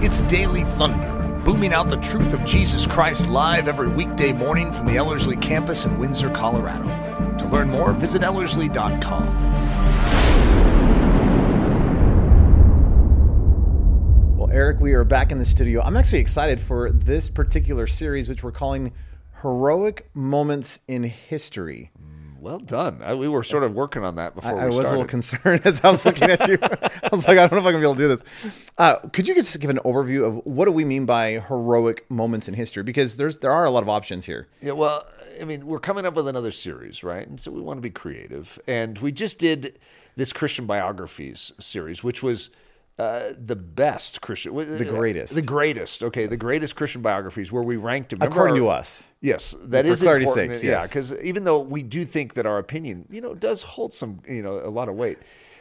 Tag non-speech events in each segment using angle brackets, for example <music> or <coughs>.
It's Daily Thunder, booming out the truth of Jesus Christ live every weekday morning from the Ellerslie campus in Windsor, Colorado. To learn more, visit Ellerslie.com. Well, Eric, we are back in the studio. I'm actually excited for this particular series, which we're calling Heroic Moments in History. Well done. I, we were sort of working on that before I we was started. a little concerned <laughs> as I was looking at you. <laughs> I was like, I don't know if I'm gonna be able to do this. Uh, could you just give an overview of what do we mean by heroic moments in history? Because there's there are a lot of options here. Yeah, well, I mean, we're coming up with another series, right? And so we want to be creative. And we just did this Christian biographies series, which was uh, the best Christian, the greatest. the greatest. Okay, the greatest Christian biographies, where we ranked them. Remember According to us. Yes, that For is important. sake, Yeah, because even though we do think that our opinion, you know, does hold some, you know, a lot of weight,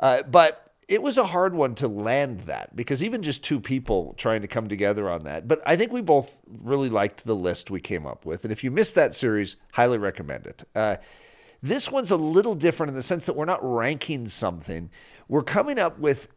uh, but it was a hard one to land that because even just two people trying to come together on that. But I think we both really liked the list we came up with, and if you missed that series, highly recommend it. Uh, this one's a little different in the sense that we're not ranking something; we're coming up with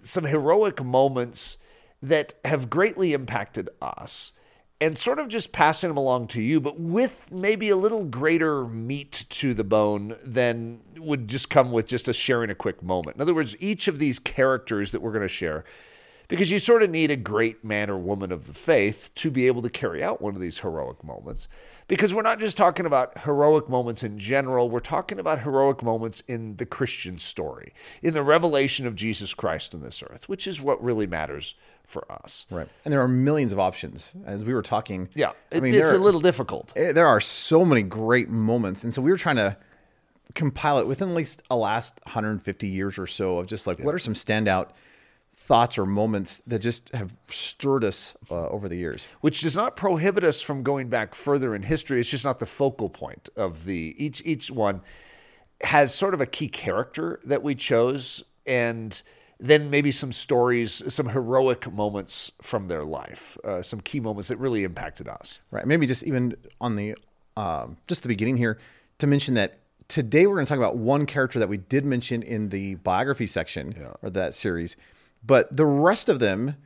some heroic moments that have greatly impacted us and sort of just passing them along to you, but with maybe a little greater meat to the bone than would just come with just a sharing a quick moment. In other words, each of these characters that we're going to share, because you sort of need a great man or woman of the faith to be able to carry out one of these heroic moments. Because we're not just talking about heroic moments in general, we're talking about heroic moments in the Christian story, in the revelation of Jesus Christ on this earth, which is what really matters for us. Right. And there are millions of options. As we were talking. Yeah, I mean, it's a little difficult. eh, there are so many great moments. And so we were trying to compile it within at least the last 150 years or so of just like what are some standout thoughts or moments that just have stirred us uh, over the years. which does not prohibit us from going back further in history. It's just not the focal point of the each each one has sort of a key character that we chose, and then maybe some stories, some heroic moments from their life, uh, some key moments that really impacted us. Right. Maybe just even on the um, just the beginning here to mention that today we're going to talk about one character that we did mention in the biography section or that series, but the rest of them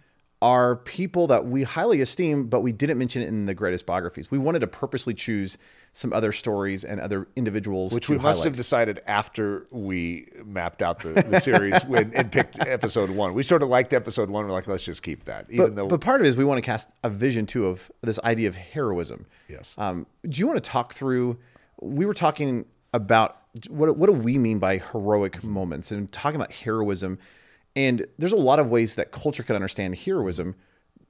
are people that we highly esteem, but we didn't mention it in the greatest biographies. We wanted to purposely choose some other stories and other individuals, Which we must have decided after we mapped out the, the series <laughs> when, and picked episode one. We sort of liked episode one. We're like, let's just keep that, even But, though but part of it is we want to cast a vision too of this idea of heroism. Yes. Um, do you want to talk through? We were talking about what what do we mean by heroic moments and talking about heroism, and there's a lot of ways that culture can understand heroism.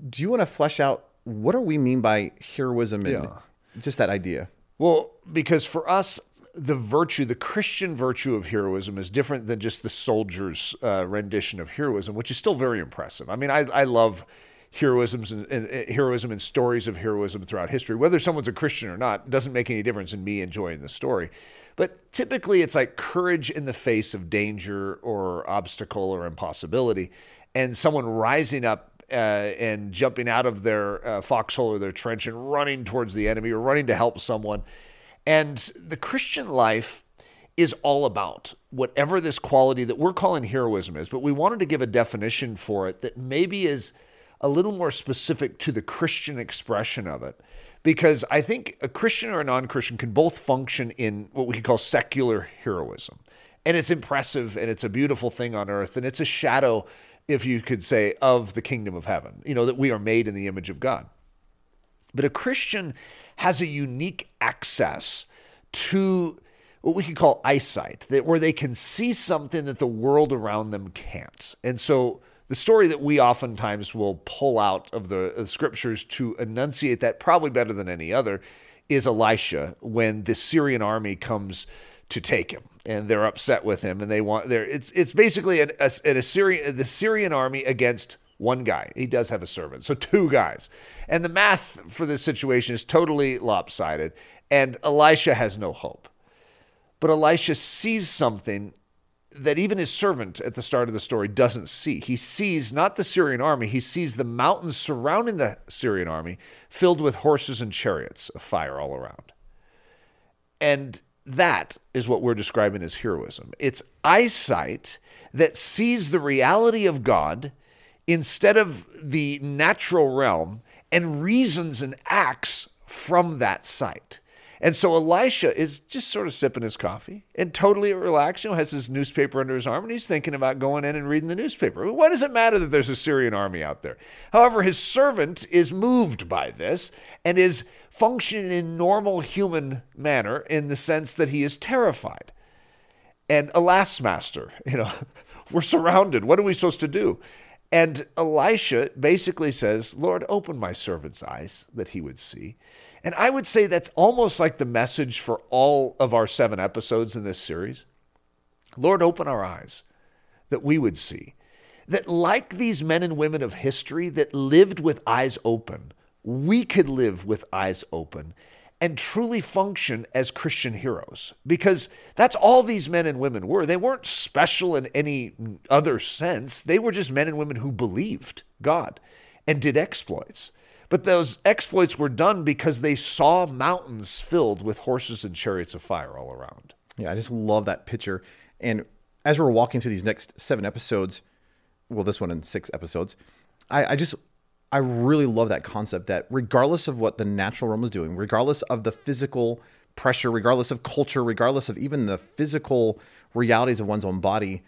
Do you want to flesh out what do we mean by heroism and Yeah. just that idea? Well, because for us, the virtue, the Christian virtue of heroism is different than just the soldier's uh, rendition of heroism, which is still very impressive. I mean, I, I love heroisms and, and, and heroism and stories of heroism throughout history. Whether someone's a Christian or not doesn't make any difference in me enjoying the story. But typically, it's like courage in the face of danger or obstacle or impossibility, and someone rising up uh, and jumping out of their uh, foxhole or their trench and running towards the enemy or running to help someone. And the Christian life is all about whatever this quality that we're calling heroism is, but we wanted to give a definition for it that maybe is a little more specific to the Christian expression of it. Because I think a Christian or a non Christian can both function in what we call secular heroism. And it's impressive and it's a beautiful thing on earth. And it's a shadow, if you could say, of the kingdom of heaven, you know, that we are made in the image of God. But a Christian has a unique access to what we could call eyesight, that where they can see something that the world around them can't. And so the story that we oftentimes will pull out of the, scriptures to enunciate that probably better than any other is Elisha when the Syrian army comes to take him and they're upset with him and they want there it's it's basically an, an Assyrian the Syrian army against one guy. He does have a servant. So two guys. And the math for this situation is totally lopsided. And Elisha has no hope. But Elisha sees something that even his servant at the start of the story doesn't see. He sees not the Syrian army, he sees the mountains surrounding the Syrian army filled with horses and chariots of fire all around. And that is what we're describing as heroism. It's eyesight that sees the reality of God instead of the natural realm and reasons and acts from that sight. And so Elisha is just sort of sipping his coffee and totally relaxed, you know, has his newspaper under his arm, and he's thinking about going in and reading the newspaper. Why does it matter that there's a Syrian army out there? However, his servant is moved by this and is functioning in normal human manner in the sense that he is terrified. And alas, master, <laughs> you know, we're surrounded. What are we supposed to do? And Elisha basically says, Lord, open my servant's eyes that he would see. And I would say that's almost like the message for all of our seven episodes in this series. Lord, open our eyes that we would see. That, like these men and women of history that lived with eyes open, we could live with eyes open and truly function as Christian heroes. Because that's all these men and women were. They weren't special in any other sense, they were just men and women who believed God and did exploits. But those exploits were done because they saw mountains filled with horses and chariots of fire all around. Yeah, I just love that picture. And as we're walking through these next seven episodes, well, this one in six episodes, I, I just I really love that concept that regardless of what the natural realm is doing, regardless of the physical pressure, regardless of culture, regardless of even the physical realities of one's own body,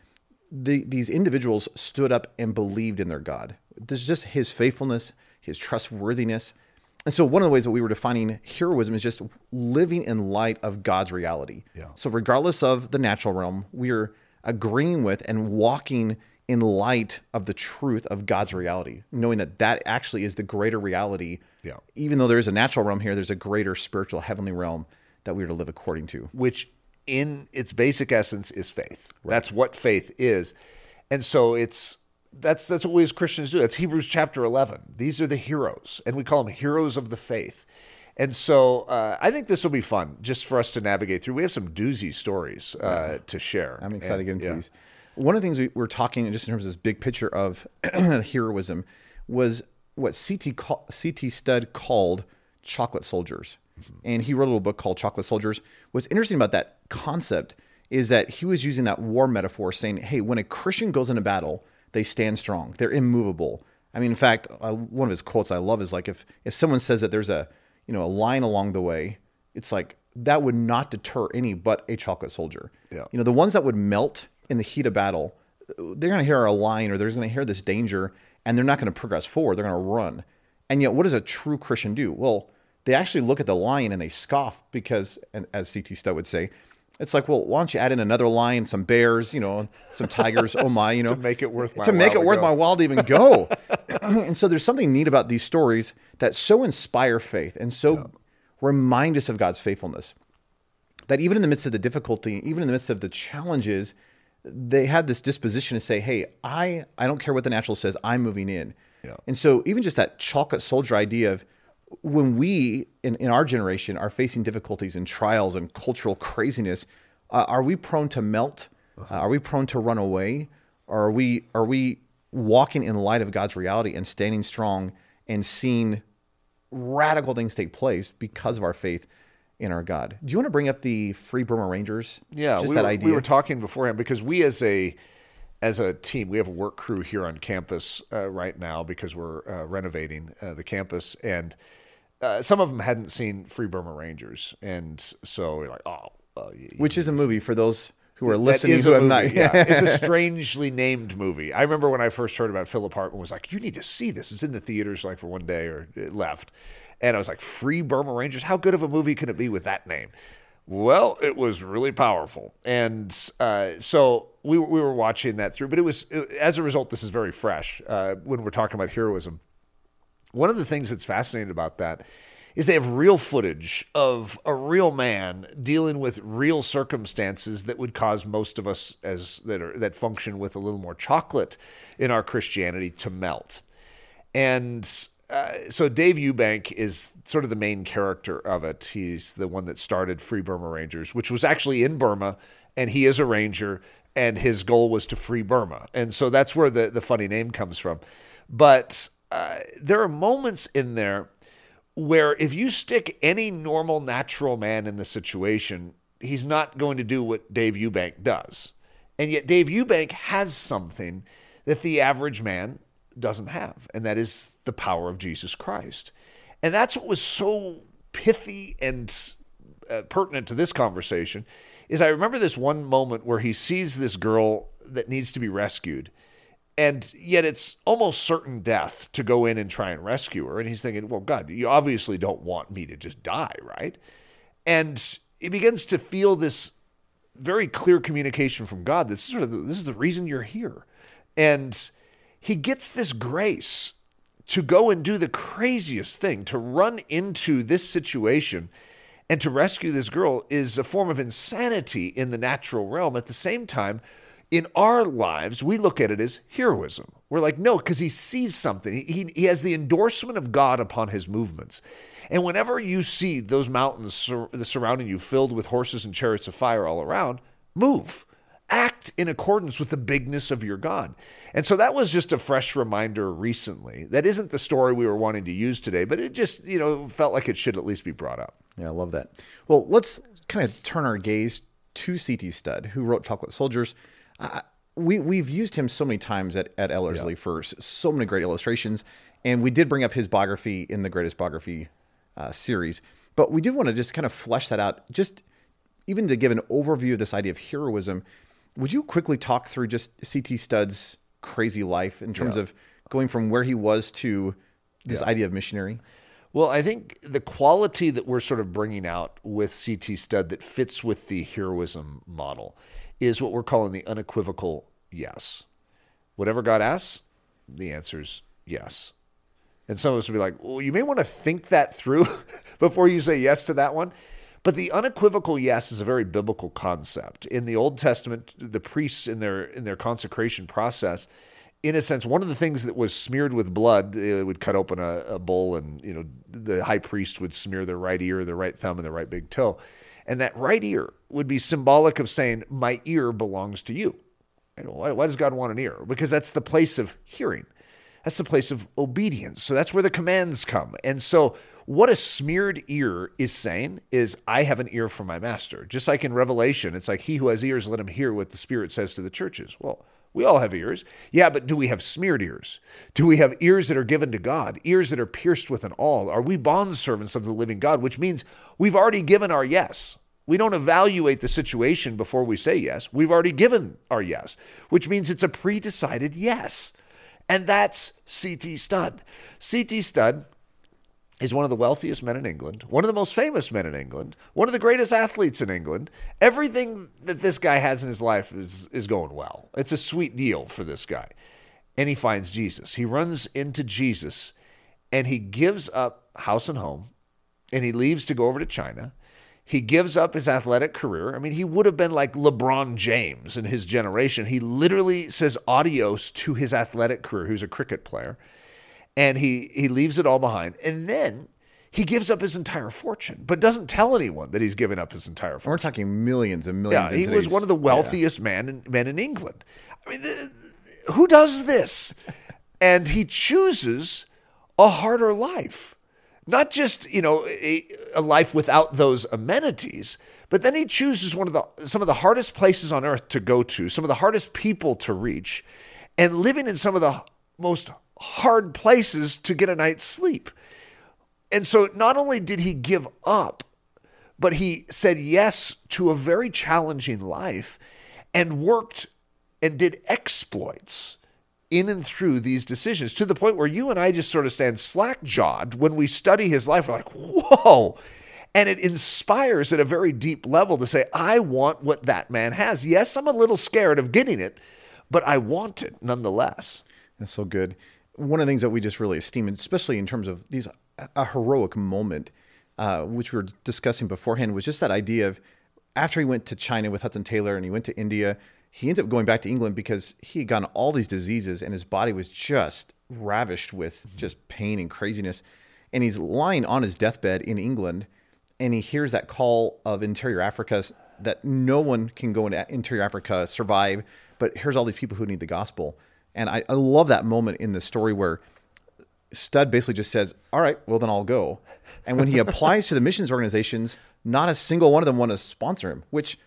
the, these individuals stood up and believed in their God. There's just his faithfulness, his trustworthiness. And so one of the ways that we were defining heroism is just living in light of God's reality. Yeah. So regardless of the natural realm, we are agreeing with and walking in light of the truth of God's reality, knowing that that actually is the greater reality. Yeah. Even though there is a natural realm here, there's a greater spiritual heavenly realm that we are to live according to. Which in its basic essence is faith. That's what faith is. And so it's that's that's what we as Christians do. That's Hebrews chapter 11. These are the heroes, and we call them heroes of the faith. And so uh, I think this will be fun just for us to navigate through. We have some doozy stories uh, to share. I'm excited And, to get into yeah. these. One of the things we were talking just in terms of this big picture of <clears throat> heroism was what CT call, CT Studd called chocolate soldiers, and he wrote a little book called Chocolate Soldiers. What's interesting about that concept is that he was using that war metaphor, saying, "Hey, when a Christian goes into battle, they stand strong. They're immovable." I mean, in fact, one of his quotes I love is like, "If if someone says that there's a you know a line along the way, it's like that would not deter any but a chocolate soldier." Yeah. You know, the ones that would melt in the heat of battle, they're going to hear a line or they're going to hear this danger and they're not going to progress forward. They're going to run. And yet, what does a true Christian do? Well, they actually look at the lion and they scoff because, and as CT Studd would say, it's like, well, why don't you add in another lion, some bears, you know, some tigers? oh my, you <laughs> know, To make it worth my to make while it to worth go. my while to even go. <laughs> <coughs> and so there's something neat about these stories that so inspire faith and so remind us of God's faithfulness that even in the midst of the difficulty, even in the midst of the challenges, they had this disposition to say, "Hey, I I don't care what the natural says. I'm moving in." Yeah. And so even just that chocolate soldier idea of when we in, in our generation are facing difficulties and trials and cultural craziness, uh, are we prone to melt? Uh, are we prone to run away? Or are we are we walking in light of God's reality and standing strong and seeing radical things take place because of our faith in our God? Do you want to bring up the Free Burma Rangers? Yeah, just we, that were, idea. we were talking beforehand because we as a as a team, we have a work crew here on campus uh, right now because we're uh, renovating uh, the campus, and uh, some of them hadn't seen Free Burma Rangers, and so we're like, oh, well, which is a movie for those who are listening is who a have movie, not. yeah. It's a <laughs> strangely named movie. I remember when I first heard about Philip Hartman was like, "You need to see this. It's in the theaters like for one day or it left." And I was like, "Free Burma Rangers? How good of a movie can it be with that name?" Well, it was really powerful, and uh, so we we were watching that through. But it was as a result, this is very fresh uh, when we're talking about heroism. One of the things that's fascinating about that is they have real footage of a real man dealing with real circumstances that would cause most of us as that are that function with a little more chocolate in our Christianity to melt. And uh, so Dave Eubank is sort of the main character of it. He's the one that started Free Burma Rangers, which was actually in Burma, and he is a ranger, and his goal was to free Burma. And so that's where the, the funny name comes from. But there are moments in there where if you stick any normal, natural man in the situation, he's not going to do what Dave Eubank does. And yet, Dave Eubank has something that the average man doesn't have, and that is the power of Jesus Christ. And that's what was so pithy and uh, pertinent to this conversation is I remember this one moment where he sees this girl that needs to be rescued and yet it's almost certain death to go in and try and rescue her. And he's thinking well god you obviously don't want me to just die right? And he begins to feel this very clear communication from god this is sort of the, this is the reason you're here. And he gets this grace to go and do the craziest thing to run into this situation and to rescue this girl is a form of insanity in the natural realm. At the same time in our lives, we look at it as heroism. We're like, no, because he sees something. He, he has the endorsement of God upon his movements. And whenever you see those mountains sur- surrounding you filled with horses and chariots of fire all around, move. Act in accordance with the bigness of your God. And so that was just a fresh reminder recently. That isn't the story we were wanting to use today, but it just, you know, felt like it should at least be brought up. Yeah, I love that. Well, let's kind of turn our gaze to C.T. Studd, who wrote Chocolate Soldiers. Uh, we we've used him so many times at, at Ellerslie yeah. for so many great illustrations, and we did bring up his biography in the Greatest Biography uh, series. But we did want to just kind of flesh that out, just even to give an overview of this idea of heroism. Would you quickly talk through just C.T. Studd's crazy life in terms yeah. of going from where he was to this yeah. idea of missionary? Well, I think the quality that we're sort of bringing out with CT Studd that fits with the heroism model is what we're calling the unequivocal yes. Whatever God asks, the answer is yes. And some of us would be like, well, you may want to think that through <laughs> before you say yes to that one. But the unequivocal yes is a very biblical concept. In the Old Testament, the priests in their in their consecration process, in a sense, one of the things that was smeared with blood, uh, it would cut open a, a bowl, and you know the high priest would smear their right ear, their right thumb, and their right big toe. And that right ear would be symbolic of saying, My ear belongs to you. Why, why does God want an ear? Because that's the place of hearing. That's the place of obedience. So that's where the commands come. And so, what a smeared ear is saying is, I have an ear for my master. Just like in Revelation, it's like, He who has ears, let him hear what the Spirit says to the churches. Well, we all have ears. Yeah, but do we have smeared ears? Do we have ears that are given to God, ears that are pierced with an awl? Are we bond servants of the living God? Which means we've already given our yes. We don't evaluate the situation before we say yes. We've already given our yes, which means it's a pre decided yes. And that's C.T. Studd. C.T. Studd is one of the wealthiest men in England, one of the most famous men in England, one of the greatest athletes in England. Everything that this guy has in his life is, is going well. It's a sweet deal for this guy. And he finds Jesus. He runs into Jesus and he gives up house and home and he leaves to go over to China. He gives up his athletic career. I mean, he would have been like LeBron James in his generation. He literally says adios to his athletic career, who's a cricket player and he he leaves it all behind, and then he gives up his entire fortune, but doesn't tell anyone that he's given up his entire fortune. We're talking millions and millions. Yeah, he was one of the wealthiest yeah. men in, men in England. I mean, the, who does this? <laughs> and he chooses a harder life, not just you know a, a life without those amenities, but then he chooses one of the some of the hardest places on earth to go to, some of the hardest people to reach, and living in some of the most hard places to get a night's sleep. And so not only did he give up, but he said yes to a very challenging life and worked and did exploits in and through these decisions to the point where you and I just sort of stand slack jawed when we study his life. We're like, whoa. And it inspires at a very deep level to say, I want what that man has. Yes, I'm a little scared of getting it, but I want it nonetheless. That's so good one of the things that we just really esteem, especially in terms of these a heroic moment, uh, which we were discussing beforehand, was just that idea of after he went to China with Hudson Taylor and he went to India, he ended up going back to England because he had gotten all these diseases and his body was just ravished with just pain and craziness. And he's lying on his deathbed in England and he hears that call of interior Africa that no one can go into interior Africa, survive, but here's all these people who need the gospel. And I, I love that moment in the story where Studd basically just says, All right, well, then I'll go. And when he applies to the missions organizations, not a single one of them want to sponsor him, which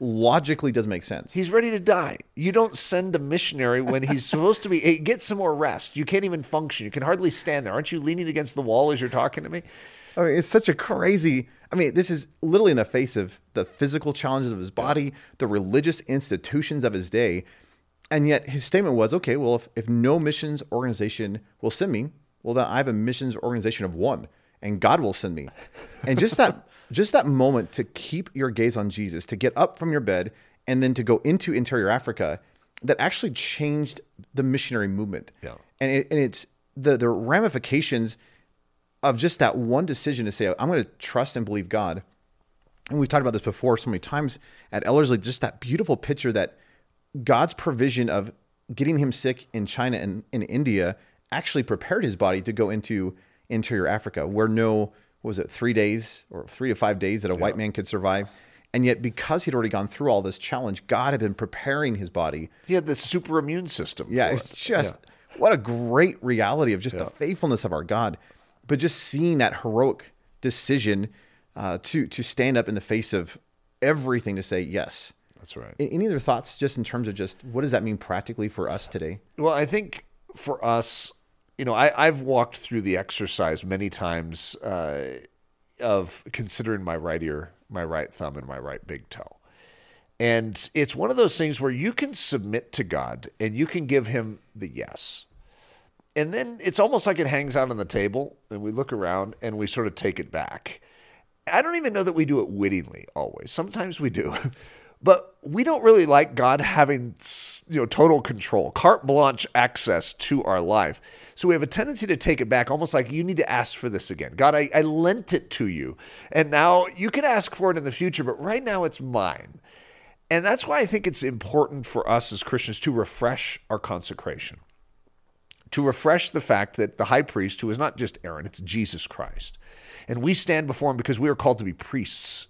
logically does make sense. He's ready to die. You don't send a missionary when he's supposed to be. Hey, get some more rest. You can't even function. You can hardly stand there. Aren't you leaning against the wall as you're talking to me? I mean, it's such a crazy. I mean, this is literally in the face of the physical challenges of his body, the religious institutions of his day. And yet his statement was okay, well, if, if no missions organization will send me, well, then I have a missions organization of one, and God will send me. And just that, <laughs> just that moment to keep your gaze on Jesus, to get up from your bed, and then to go into interior Africa, that actually changed the missionary movement. Yeah. And, it, and it's the the ramifications of just that one decision to say, I'm going to trust and believe God. And we've talked about this before so many times at Ellerslie, just that beautiful picture that God's provision of getting him sick in China and in India actually prepared his body to go into interior Africa, where no, was it, three days or three to five days that a yeah. white man could survive. And yet, because he'd already gone through all this challenge, God had been preparing his body. He had this super immune system. Yeah, it's it. just yeah. what a great reality of just yeah. the faithfulness of our God but just seeing that heroic decision uh, to to stand up in the face of everything to say yes. That's right. Any other thoughts, just in terms of just what does that mean practically for us today? Well, I think for us, you know, I, have walked through the exercise many times uh, of considering my right ear, my right thumb, and my right big toe. And it's one of those things where you can submit to God and you can give him the yes and then it's almost like it hangs out on the table and we look around and we sort of take it back. I don't even know that we do it wittingly always. Sometimes we do. <laughs> but we don't really like God having you know total control, carte blanche access to our life. So we have a tendency to take it back, almost like you need to ask for this again. God, I, I lent it to you, and now you can ask for it in the future, but right now it's mine. And that's why I think it's important for us as Christians to refresh our consecration to refresh the fact that the high priest, who is not just Aaron, it's Jesus Christ. And we stand before him because we are called to be priests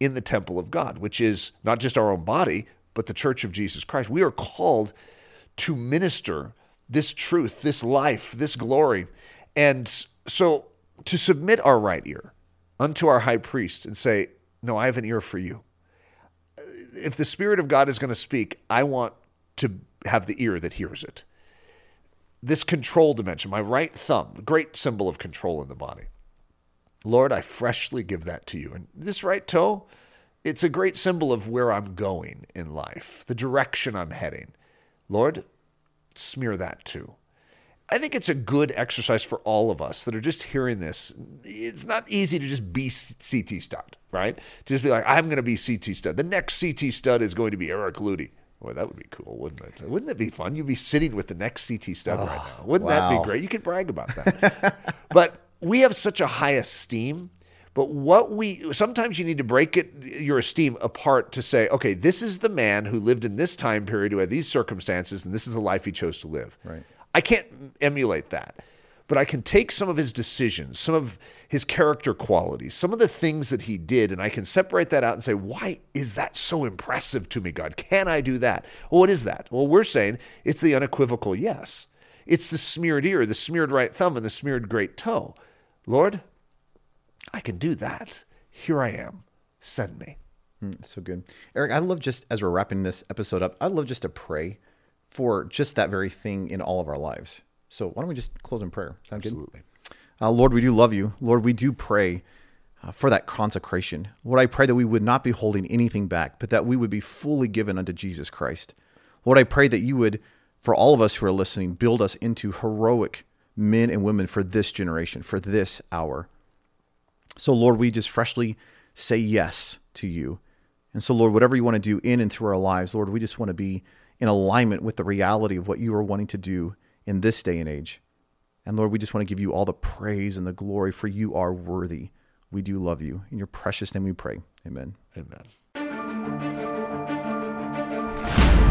in the temple of God, which is not just our own body, but the church of Jesus Christ. We are called to minister this truth, this life, this glory. And so to submit our right ear unto our high priest and say, No, I have an ear for you. If the Spirit of God is going to speak, I want to have the ear that hears it this control dimension, my right thumb, great symbol of control in the body. Lord, I freshly give that to you. And this right toe, it's a great symbol of where I'm going in life, the direction I'm heading. Lord, smear that too. I think it's a good exercise for all of us that are just hearing this. It's not easy to just be CT Studd, right? To just be like, I'm going to be CT Studd. The next CT Studd is going to be Eric Ludy. Boy, that would be cool, wouldn't it? Wouldn't it be fun? You'd be sitting with the next CT Studd oh, right now. Wouldn't wow. that be great? You could brag about that. <laughs> but we have such a high esteem. But what we sometimes you need to break it your esteem apart to say, okay, this is the man who lived in this time period, who had these circumstances, and this is the life he chose to live. Right. I can't emulate that but I can take some of his decisions, some of his character qualities, some of the things that he did, and I can separate that out and say, why is that so impressive to me, God? Can I do that? Well, what is that? Well, we're saying it's the unequivocal yes. It's the smeared ear, the smeared right thumb, and the smeared great toe. Lord, I can do that. Here I am. Send me. Mm, so good. Eric, I love just as we're wrapping this episode up, I'd love just to pray for just that very thing in all of our lives. So why don't we just close in prayer? Sound Absolutely. Uh, Lord, we do love you. Lord, we do pray uh, for that consecration. Lord, I pray that we would not be holding anything back, but that we would be fully given unto Jesus Christ. Lord, I pray that you would, for all of us who are listening, build us into heroic men and women for this generation, for this hour. So, Lord, we just freshly say yes to you. And so, Lord, whatever you want to do in and through our lives, Lord, we just want to be in alignment with the reality of what you are wanting to do in this day and age. And Lord, we just want to give you all the praise and the glory for you are worthy. We do love you. In your precious name we pray. Amen. Amen.